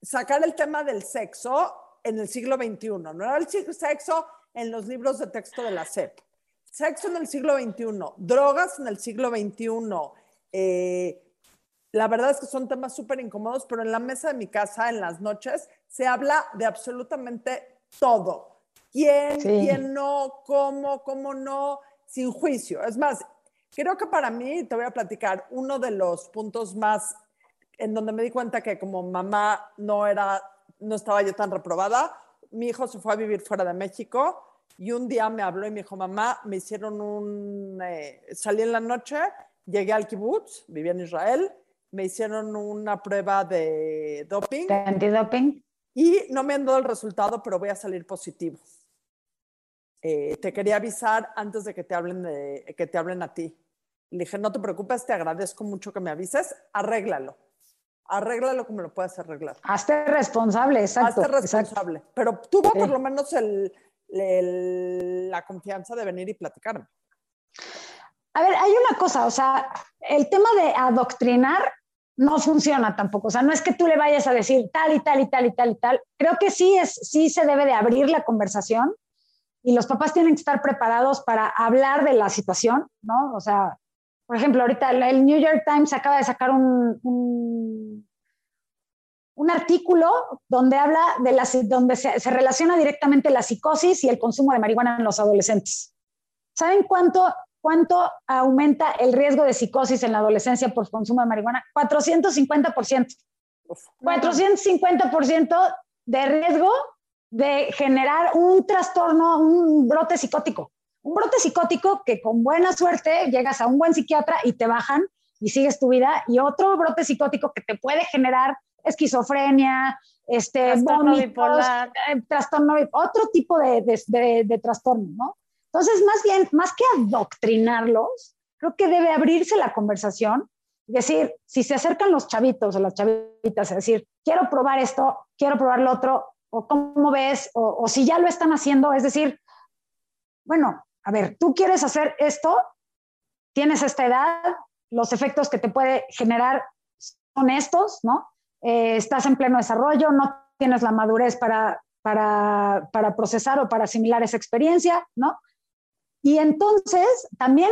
sacar el tema del sexo en el siglo XXI. No era el sexo en los libros de texto de la SEP. Sexo en el siglo XXI, drogas en el siglo XXI. Eh, la verdad es que son temas súper incómodos, pero en la mesa de mi casa, en las noches, se habla de absolutamente todo. ¿Quién, quién no, cómo, cómo no, sin juicio. Es más, creo que para mí, te voy a platicar, uno de los puntos más en donde me di cuenta que como mamá no era, no estaba yo tan reprobada, mi hijo se fue a vivir fuera de México y un día me habló y me dijo, mamá, me hicieron un, eh, salí en la noche, llegué al kibbutz, vivía en Israel, me hicieron una prueba de doping. ¿De antidoping? Y no me han dado el resultado, pero voy a salir positivo. Eh, te quería avisar antes de que te hablen, de, que te hablen a ti. Le dije, no te preocupes, te agradezco mucho que me avises, arréglalo arréglalo como lo puedas arreglar. Hazte responsable, exacto. Hazte responsable. Pero tuvo por lo menos el, la confianza de venir y platicarme. A ver, hay una cosa, o sea, el tema de adoctrinar no funciona tampoco. O sea, no es que tú le vayas a decir tal y tal y tal y tal y tal. Creo que sí, es, sí se debe de abrir la conversación y los papás tienen que estar preparados para hablar de la situación, ¿no? O sea, por ejemplo, ahorita el New York Times acaba de sacar un, un artículo donde habla de la, donde se, se relaciona directamente la psicosis y el consumo de marihuana en los adolescentes. ¿Saben cuánto, cuánto aumenta el riesgo de psicosis en la adolescencia por consumo de marihuana? 450%. 450% de riesgo de generar un trastorno, un brote psicótico. Un brote psicótico que con buena suerte llegas a un buen psiquiatra y te bajan y sigues tu vida, y otro brote psicótico que te puede generar esquizofrenia, este, Trastorno vómitos, bipolar. eh, trastorno, otro tipo de, de, de- de trastorno, ¿no? Entonces, más bien, más que adoctrinarlos, creo que debe abrirse la conversación, decir, si se acercan los chavitos o las chavitas, es decir, quiero probar esto, quiero probar lo otro, o cómo ves, o, o si ya lo están haciendo, es decir, bueno, a ver, tú quieres hacer esto, tienes esta edad, los efectos que te puede generar son estos, ¿no? Eh, estás en pleno desarrollo, no tienes la madurez para, para, para procesar o para asimilar esa experiencia, ¿no? Y entonces también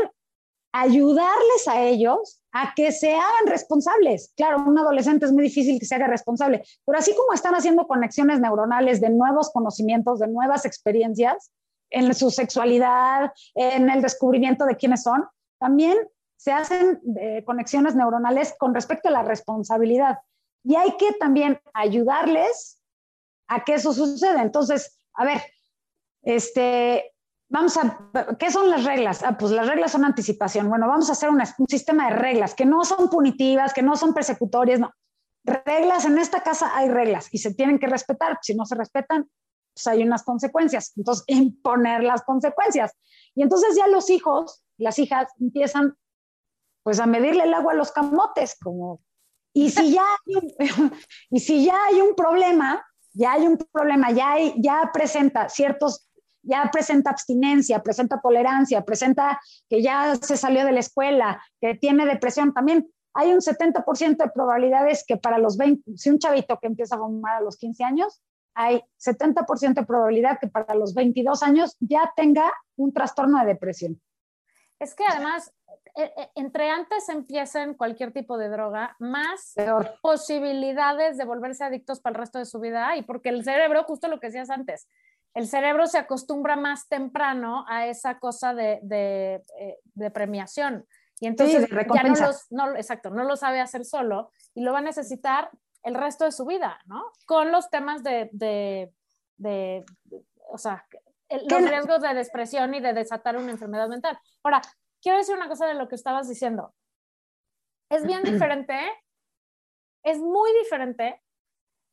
ayudarles a ellos a que se hagan responsables. Claro, un adolescente es muy difícil que se haga responsable, pero así como están haciendo conexiones neuronales de nuevos conocimientos, de nuevas experiencias en su sexualidad, en el descubrimiento de quiénes son, también se hacen eh, conexiones neuronales con respecto a la responsabilidad. Y hay que también ayudarles a que eso suceda. Entonces, a ver, este, vamos a, ¿qué son las reglas? Ah, pues las reglas son anticipación. Bueno, vamos a hacer un sistema de reglas que no son punitivas, que no son persecutorias, no. Reglas, en esta casa hay reglas y se tienen que respetar. Si no se respetan, pues hay unas consecuencias. Entonces, imponer las consecuencias. Y entonces ya los hijos, las hijas empiezan pues a medirle el agua a los camotes, como, y si ya hay un, y si ya hay un problema, ya hay un problema, ya, hay, ya presenta ciertos, ya presenta abstinencia, presenta tolerancia, presenta que ya se salió de la escuela, que tiene depresión también. Hay un 70% de probabilidades que para los 20, si un chavito que empieza a fumar a los 15 años, hay 70% de probabilidad que para los 22 años ya tenga un trastorno de depresión. Es que además, eh, eh, entre antes empiecen cualquier tipo de droga, más Peor. posibilidades de volverse adictos para el resto de su vida hay, porque el cerebro, justo lo que decías antes, el cerebro se acostumbra más temprano a esa cosa de, de, eh, de premiación. Y entonces ya no, recompensa. los, no, exacto, no lo sabe hacer solo y lo va a necesitar el resto de su vida, ¿no? Con los temas de, de, de- de- o sea, el- ¿Qué los no- riesgos de depresión y de desatar una enfermedad mental. Ahora, quiero decir una cosa de lo que estabas diciendo. Es bien diferente, es muy diferente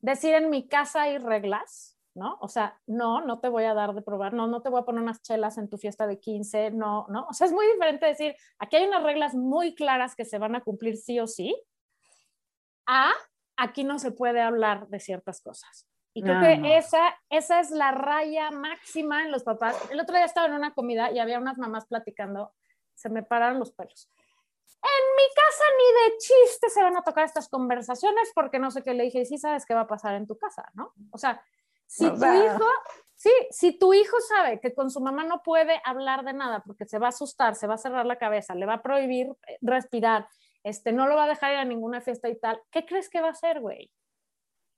decir en mi casa hay reglas, ¿no? O sea, no, no te voy a dar de probar, no, no te voy a poner unas chelas en tu fiesta de 15, no, no. O sea, es muy diferente decir, aquí hay unas reglas muy claras que se van a cumplir sí o sí, a aquí no se puede hablar de ciertas cosas. Y creo No, que no. esa, esa es la raya máxima en los papás. El otro día estaba en una comida y había unas mamás platicando, se me pararon los pelos. En mi casa ni de chiste se van a tocar estas conversaciones porque no sé qué le dije, y sí sabes qué va a pasar en tu casa, ¿no? O sea, si tu hijo, sí, si tu hijo sabe que con su mamá no puede hablar de nada porque se va a asustar, se va a cerrar la cabeza, le va a prohibir eh, respirar, este, no lo va a dejar ir a ninguna fiesta y tal, ¿qué crees que va a hacer, güey?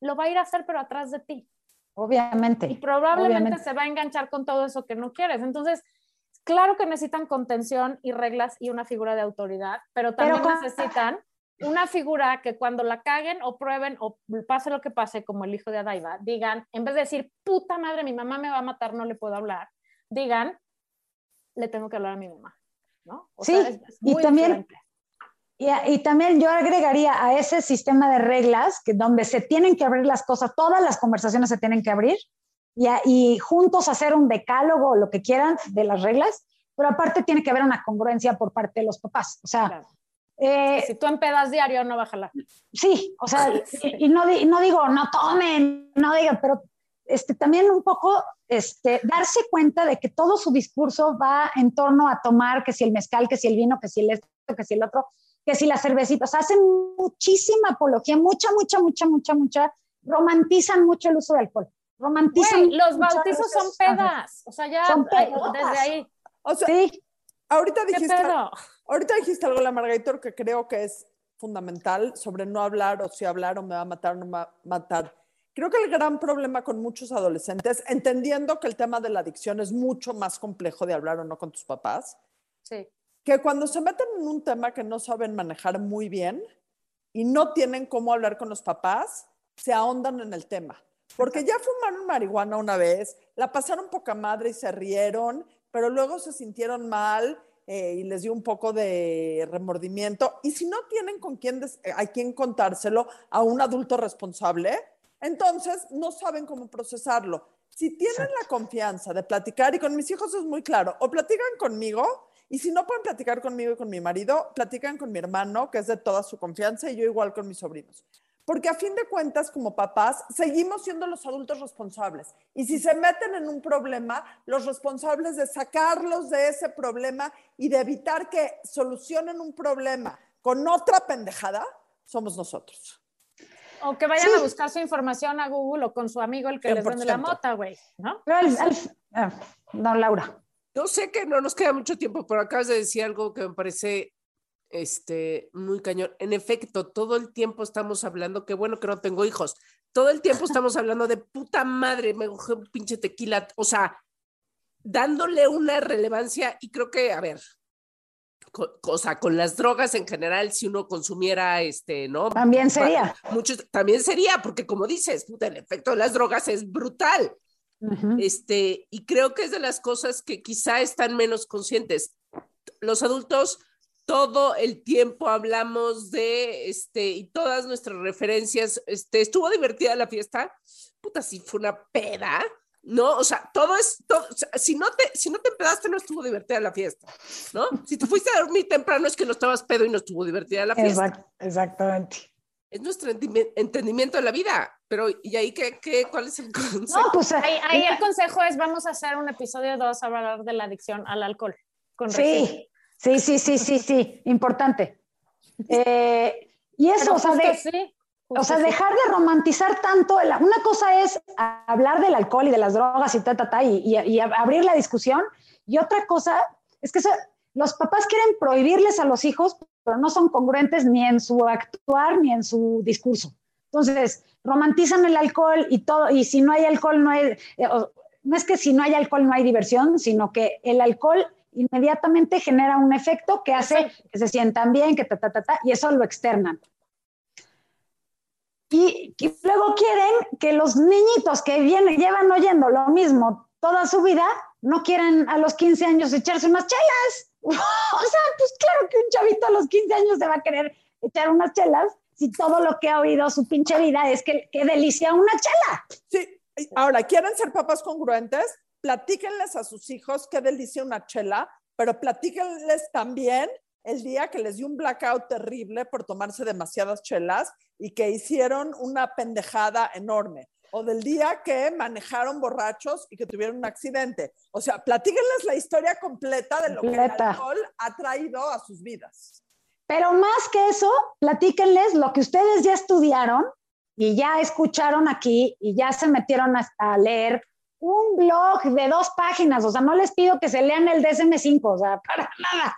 Lo va a ir a hacer, pero atrás de ti. Obviamente. Y probablemente obviamente. se va a enganchar con todo eso que no quieres. Entonces, claro que necesitan contención y reglas y una figura de autoridad, pero también necesitan una figura que cuando la caguen o prueben o pase lo que pase, como el hijo de Adaiva, digan, en vez de decir, puta madre, mi mamá me va a matar, no le puedo hablar, digan, le tengo que hablar a mi mamá. ¿no? O Sí, sea, es- es y también- diferente. Y, y también yo agregaría a ese sistema de reglas que donde se tienen que abrir las cosas, todas las conversaciones se tienen que abrir y, a- y juntos hacer un decálogo o lo que quieran de las reglas, pero aparte tiene que haber una congruencia por parte de los papás. O sea, Claro. eh, Si tú empedas diario, no va a jalar. Sí, o sea, y, y no, no digo no tomen, no digan, pero este, también un poco este, darse cuenta de que todo su discurso va en torno a tomar que si el mezcal, que si el vino, que si el esto, que si el otro, que si las cervecitas. Hacen muchísima apología, mucha, mucha, mucha, mucha, mucha. Romantizan mucho el uso de alcohol. Romantizan. Güey, los bautizos son pedas. O sea, ya Son pedotas. desde ahí. O sea, Sí, ahorita ¿Qué dijiste, ahorita dijiste algo, la Margator, que creo que es fundamental sobre no hablar o si hablar o me va a matar o no me va a matar. Creo que el gran problema con muchos adolescentes, entendiendo que el tema de la adicción es mucho más complejo de hablar o no con tus papás, Sí. Que cuando se meten en un tema que no saben manejar muy bien y no tienen cómo hablar con los papás, se ahondan en el tema. Porque ya fumaron marihuana una vez, la pasaron poca madre y se rieron, pero luego se sintieron mal eh, y les dio un poco de remordimiento. Y si no tienen con quién, eh, a quién contárselo a un adulto responsable, entonces no saben cómo procesarlo. Si tienen la confianza de platicar, y con mis hijos es muy claro, o platican conmigo, y si no pueden platicar conmigo y con mi marido, platican con mi hermano, que es de toda su confianza, y yo igual con mis sobrinos. Porque a fin de cuentas, como papás, seguimos siendo los adultos responsables. Y si se meten en un problema, los responsables de sacarlos de ese problema y de evitar que solucionen un problema con otra pendejada, somos nosotros. O que vayan Sí. a buscar su información a Google o con su amigo el que les vende la 100%. mota, güey, ¿no? Pero al- al- ah, no, Laura. Yo sé que no nos queda mucho tiempo, pero acabas de decir algo que me parece este, muy cañón. En efecto, todo el tiempo estamos hablando, qué bueno que no tengo hijos, todo el tiempo estamos hablando de puta madre, me cogí un pinche tequila, o sea, dándole una relevancia y creo que, a ver, co- o sea, con las drogas en general, si uno consumiera, este, ¿no? También sería. Muchos, también sería, porque como dices, puta, el efecto de las drogas es brutal. Este, y creo que es de las cosas que quizá están menos conscientes. Los adultos todo el tiempo hablamos de, este, y todas nuestras referencias, este, estuvo divertida la fiesta, puta, si fue una peda, ¿no? O sea, todo es, todo, o sea, si, no te, si no te empedaste, no estuvo divertida la fiesta, ¿no? Si te fuiste a dormir temprano es que no estabas pedo y no estuvo divertida la fiesta. Exact- exactamente. Es nuestro entendimi- entendimiento de la vida, pero ¿y ahí qué, qué, cuál es el consejo? No, pues Ahí, ahí mira, el consejo es vamos a hacer un episodio 2 a hablar de la adicción al alcohol. Con sí, sí, sí, sí, sí, sí, importante. Eh, y eso, o sea, justo de, sí, o justo sea, sí. dejar de romantizar tanto. una cosa es hablar del alcohol y de las drogas y ta, ta, ta, y, y- y abrir la discusión. Y otra cosa es que eso- los papás quieren prohibirles a los hijos, pero no son congruentes ni en su actuar ni en su discurso. Entonces, romantizan el alcohol y todo, y si no hay alcohol, no hay. eh, no es que si no hay alcohol no hay diversión, sino que el alcohol inmediatamente genera un efecto que hace que se sientan bien, que ta, ta, ta, ta, y eso lo externan. Y, y luego quieren que los niñitos que vienen, llevan oyendo lo mismo toda su vida, no quieren a los 15 años echarse unas chelas. o sea, pues claro que un chavito a los 15 años se va a querer echar unas chelas si todo lo que ha oído su pinche vida es que qué delicia una chela. Sí, ahora, ¿quieren ser papás congruentes? Platíquenles a sus hijos qué delicia una chela, pero platíquenles también el día que les dio un blackout terrible por tomarse demasiadas chelas y que hicieron una pendejada enorme. O del día que manejaron borrachos y que tuvieron un accidente. O sea, platíquenles la historia completa de lo que el alcohol ha traído a sus vidas. Pero más que eso, platíquenles lo que ustedes ya estudiaron y ya escucharon aquí y ya se metieron a, a leer un blog de dos páginas. O sea, no les pido que se lean el DSM5, o sea, para nada.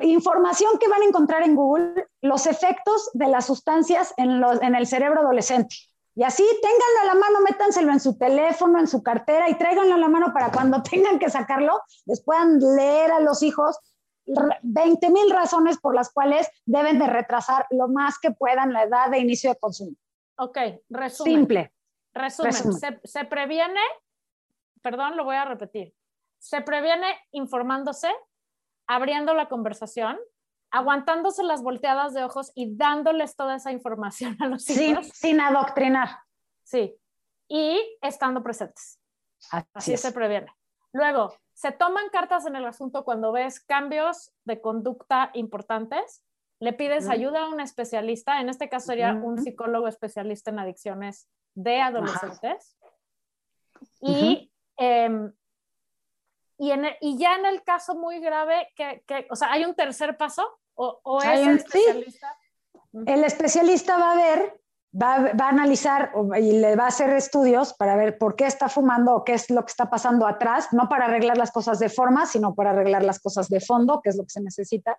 Información que van a encontrar en Google, los efectos de las sustancias en, en el cerebro adolescente. Y así, ténganlo a la mano, métanselo en su teléfono, en su cartera y tráiganlo a la mano para cuando tengan que sacarlo, les puedan leer a los hijos 20 mil razones por las cuales deben de retrasar lo más que puedan la edad de inicio de consumo. Ok, resumen. Simple. Resumen, Resumen. Se, se previene, perdón, lo voy a repetir, se previene informándose, abriendo la conversación, aguantándose las volteadas de ojos y dándoles toda esa información a los Sin, hijos. sin adoctrinar. Sí. Y estando presentes. Así Así es. se previene. Luego, se toman cartas en el asunto cuando ves cambios de conducta importantes. Le pides ayuda a un especialista, en este caso sería un psicólogo especialista en adicciones de adolescentes. Y, em, y, en el- y ya en el caso muy grave, que, que- o sea, ¿hay un tercer paso? ¿O, es sí. El especialista va a ver, va, a- va a analizar y le va a hacer estudios para ver por qué está fumando o qué es lo que está pasando atrás, no para arreglar las cosas de forma, sino para arreglar las cosas de fondo, que es lo que se necesita.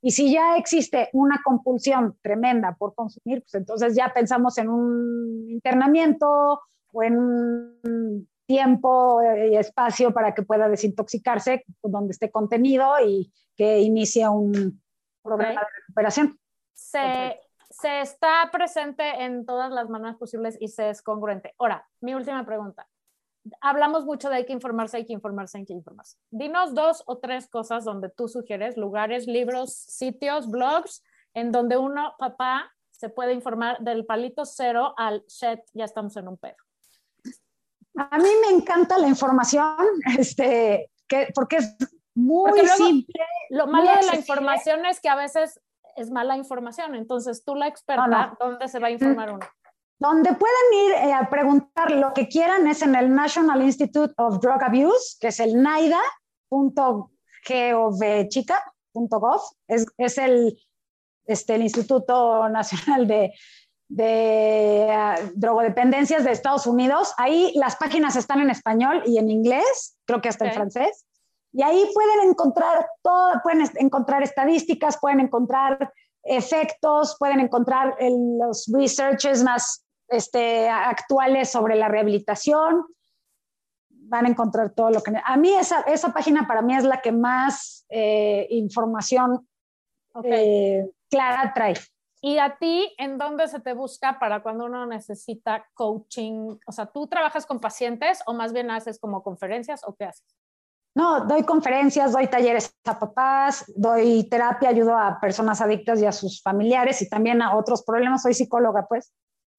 Y si ya existe una compulsión tremenda por consumir, pues entonces ya pensamos en un internamiento o en un tiempo y espacio para que pueda desintoxicarse donde esté contenido y que inicie un programa de recuperación. Se, se está presente en todas las maneras posibles y se es congruente. Ahora, mi última pregunta. Hablamos mucho de hay que informarse, hay que informarse, hay que informarse. Dinos dos o tres cosas donde tú sugieres, lugares, libros, sitios, blogs, en donde uno, papá, se puede informar del palito cero al shit, ya estamos en un pedo. A mí me encanta la información, este, que, porque es muy simple. Lo malo de la información es que a veces es mala información. Entonces, tú la experta, ¿dónde se va a informar uno? Donde pueden ir eh, a preguntar lo que quieran es en el National Institute of Drug Abuse, que es el naida.gov.gov. Es, es el, este, el Instituto Nacional de, de uh, drogodependencias de Estados Unidos. Ahí las páginas están en español y en inglés, creo que hasta en francés. Y ahí pueden encontrar todo, pueden encontrar estadísticas, pueden encontrar efectos, pueden encontrar los researches más este, actuales sobre la rehabilitación. Van a encontrar todo lo que... A mí esa, esa página para mí es la que más eh, información eh, clara trae. ¿Y a ti en dónde se te busca para cuando uno necesita coaching? O sea, ¿tú trabajas con pacientes o más bien haces como conferencias o qué haces? No, doy conferencias, doy talleres a papás, doy terapia, ayudo a personas adictas y a sus familiares y también a otros problemas. Soy psicóloga, pues,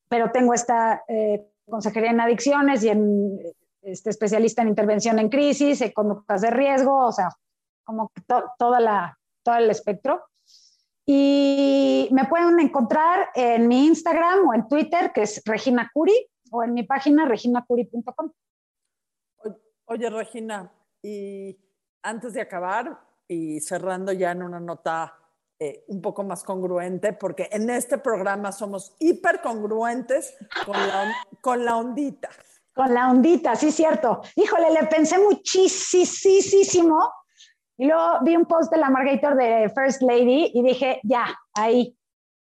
pero tengo esta eh, consejería en adicciones y en este, especialista en intervención en crisis, en conductas de riesgo, o sea, como toda la, todo el espectro. Y me pueden encontrar en mi Instagram o en Twitter, que es Regina Curi, o en mi página reginacuri.com. Oye, Regina, y antes de acabar y cerrando ya en una nota eh, un poco más congruente, porque en este programa somos hipercongruentes con la, con la ondita. Con la ondita, sí, cierto. Híjole, le pensé muchísimo. Y luego vi un post de la Margator de First Lady y dije, ya, ahí.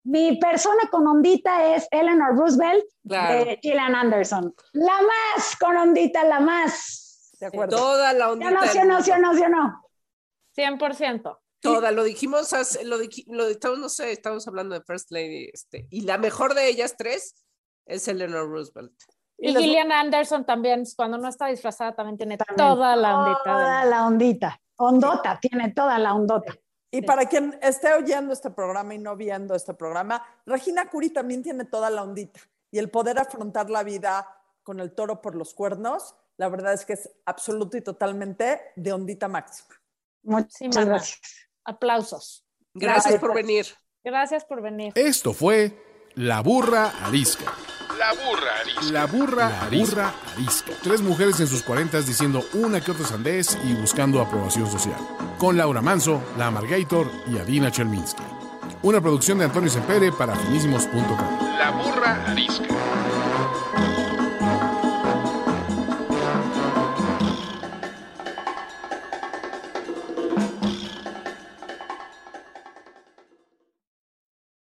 Mi persona con ondita es Eleanor Roosevelt de Gillian Anderson. La más con ondita, la más. De acuerdo. Toda la ondita. no, sí, no, sí, no, sí, no. 100%. Toda, lo dijimos, lo, lo estamos, no sé, estamos hablando de First Lady, este, y la mejor de ellas tres es Eleanor Roosevelt. Y, Gillian Anderson también, cuando no está disfrazada, también tiene toda la ondita. Toda la ondita. Ondota, tiene toda la ondota. Y para quien esté oyendo este programa y no viendo este programa, Regina Curi también tiene toda la ondita. Y el poder afrontar la vida con el toro por los cuernos la verdad es que es absoluto y totalmente de ondita máxima. Muchas gracias. Aplausos. Gracias por venir. Gracias por venir. Esto fue La Burra Arisca. La burra arisca. La burra, la burra arisca. Tres mujeres en sus cuarentas diciendo una que otra sandez y buscando aprobación social. Con Laura Manso, La Amargator y Adina Chelminsky. Una producción de Antonio Sempere para finísimos.com. La burra arisca.